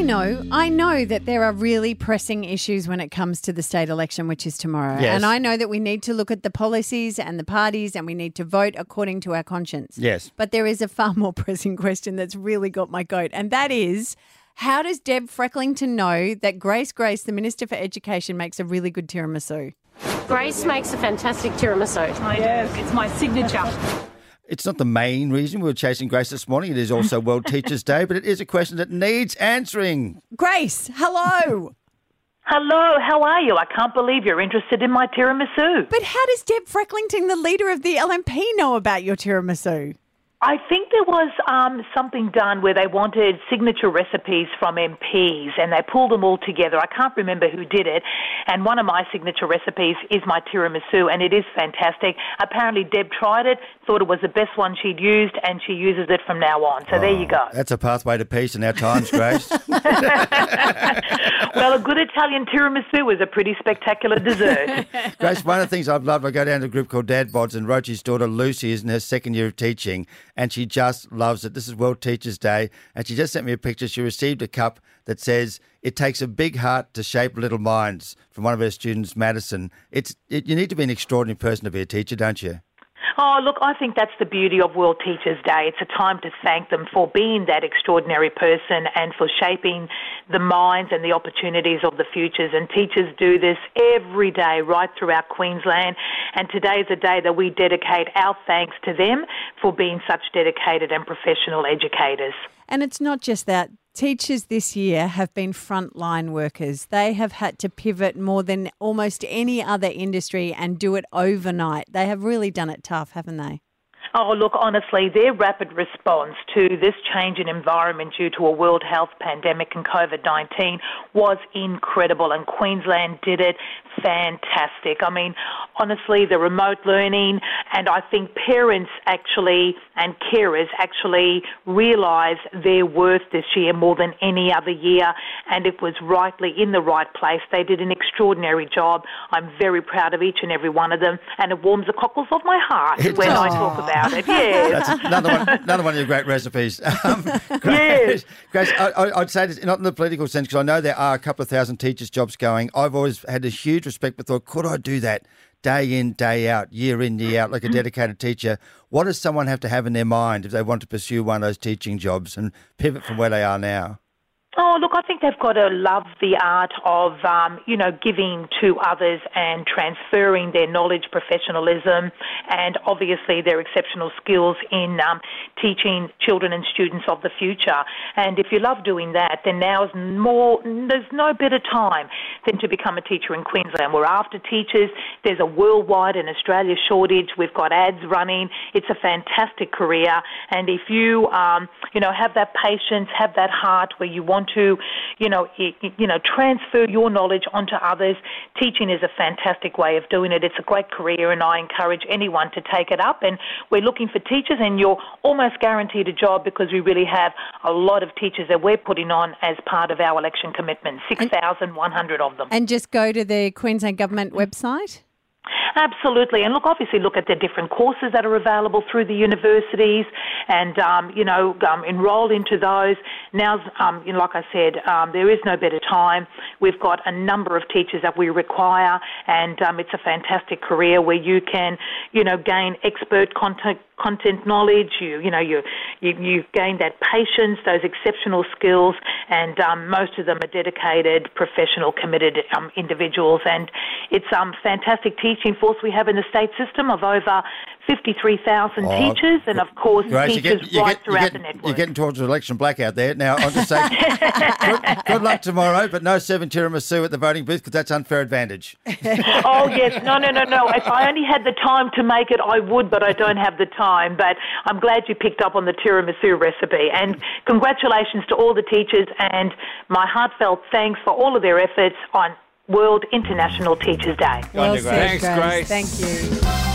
I know, I know that there are really pressing issues when it comes to the state election, which is tomorrow. Yes. And I know that we need to look at the policies and the parties and we need to vote according to our conscience. Yes. But there is a far more pressing question that's really got my goat, and that is how does Deb Frecklington know that Grace Grace, the Minister for Education, makes a really good tiramisu? Grace makes a fantastic tiramisu. I do. It's my signature. It's not the main reason we were chasing Grace this morning. It is also World Teachers Day, but it is a question that needs answering. Grace, hello. Hello, how are you? I can't believe you're interested in my tiramisu. But how does Deb Frecklington, the leader of the LNP, know about your tiramisu? I think there was um, something done where they wanted signature recipes from MPs and they pulled them all together. I can't remember who did it. And one of my signature recipes is my tiramisu and it is fantastic. Apparently Deb tried it, thought it was the best one she'd used and she uses it from now on. So there you go. That's a pathway to peace in our times, Grace. well, a good Italian tiramisu is a pretty spectacular dessert. Grace, one of the things I've loved, I go down to a group called Dad Bods, and Rochi's daughter Lucy is in her second year of teaching, and she just loves it. This is World Teachers Day, and she just sent me a picture. She received a cup that says, It takes a big heart to shape little minds from one of her students, Madison. It's it, You need to be an extraordinary person to be a teacher, don't you? Oh, look, I think that's the beauty of World Teachers Day. It's a time to thank them for being that extraordinary person and for shaping the minds and the opportunities of the futures. And teachers do this every day right throughout Queensland. And today is a day that we dedicate our thanks to them for being such dedicated and professional educators. And it's not just that. Teachers this year have been frontline workers. They have had to pivot more than almost any other industry and do it overnight. They have really done it tough, haven't they? Oh, look, honestly, their rapid response to this change in environment due to a world health pandemic and COVID 19 was incredible, and Queensland did it fantastic. I mean, honestly, the remote learning, and I think parents actually and carers actually realise their worth this year more than any other year, and it was rightly in the right place. They did an extraordinary job. I'm very proud of each and every one of them, and it warms the cockles of my heart It when I talk about it. Yes. That's another one, another one of your great recipes. Um, Grace, Yes. Grace I, I'd say this not in the political sense because I know there are a couple of thousand teachers' jobs going. I've always had a huge respect for thought, could I do that day in, day out, year in, year out, like a mm. dedicated teacher? What does someone have to have in their mind if they want to pursue one of those teaching jobs and pivot from where they are now? Oh, look, I think they've got to love the art of, um, you know, giving to others and transferring their knowledge, professionalism, and obviously their exceptional skills in um, teaching children and students of the future. And if you love doing that, then now is more, there's no better time than to become a teacher in Queensland. We're after teachers. There's a worldwide and Australia shortage. We've got ads running. It's a fantastic career. And if you, um, you know, have that patience, have that heart where you want to, you know, you know, transfer your knowledge onto others, teaching is a fantastic way of doing it. It's a great career, and I encourage anyone to take it up. And we're looking for teachers, and you're almost guaranteed a job because we really have a lot of teachers that we're putting on as part of our election commitment. Six thousand one hundred of them. And just go to the Queensland Government website. Absolutely, and look, obviously, look at the different courses that are available through the universities, and um, you know, um, enroll into those. Now, um, you know, like I said, um, there is no better time. We've got a number of teachers that we require, and um, it's a fantastic career where you can, you know, gain expert content content knowledge. You you know you you you gain that patience, those exceptional skills, and um, most of them are dedicated, professional, committed individuals. And it's um fantastic teaching force we have in the state system of over fifty three thousand Oh, teachers, and of course Grace, teachers get, right get, throughout get, the network. You're getting towards an election blackout there. Now, I'll just say good, good luck tomorrow, but no seven tiramisu at the voting booth because that's unfair advantage. oh yes, no, no, no, no. If I only had the time to make it, I would, but I don't have the time. But I'm glad you picked up on the tiramisu recipe. And congratulations to all the teachers, and my heartfelt thanks for all of their efforts on World International Teachers Day. Go on, said, Grace. Thanks, Grace. Thank you.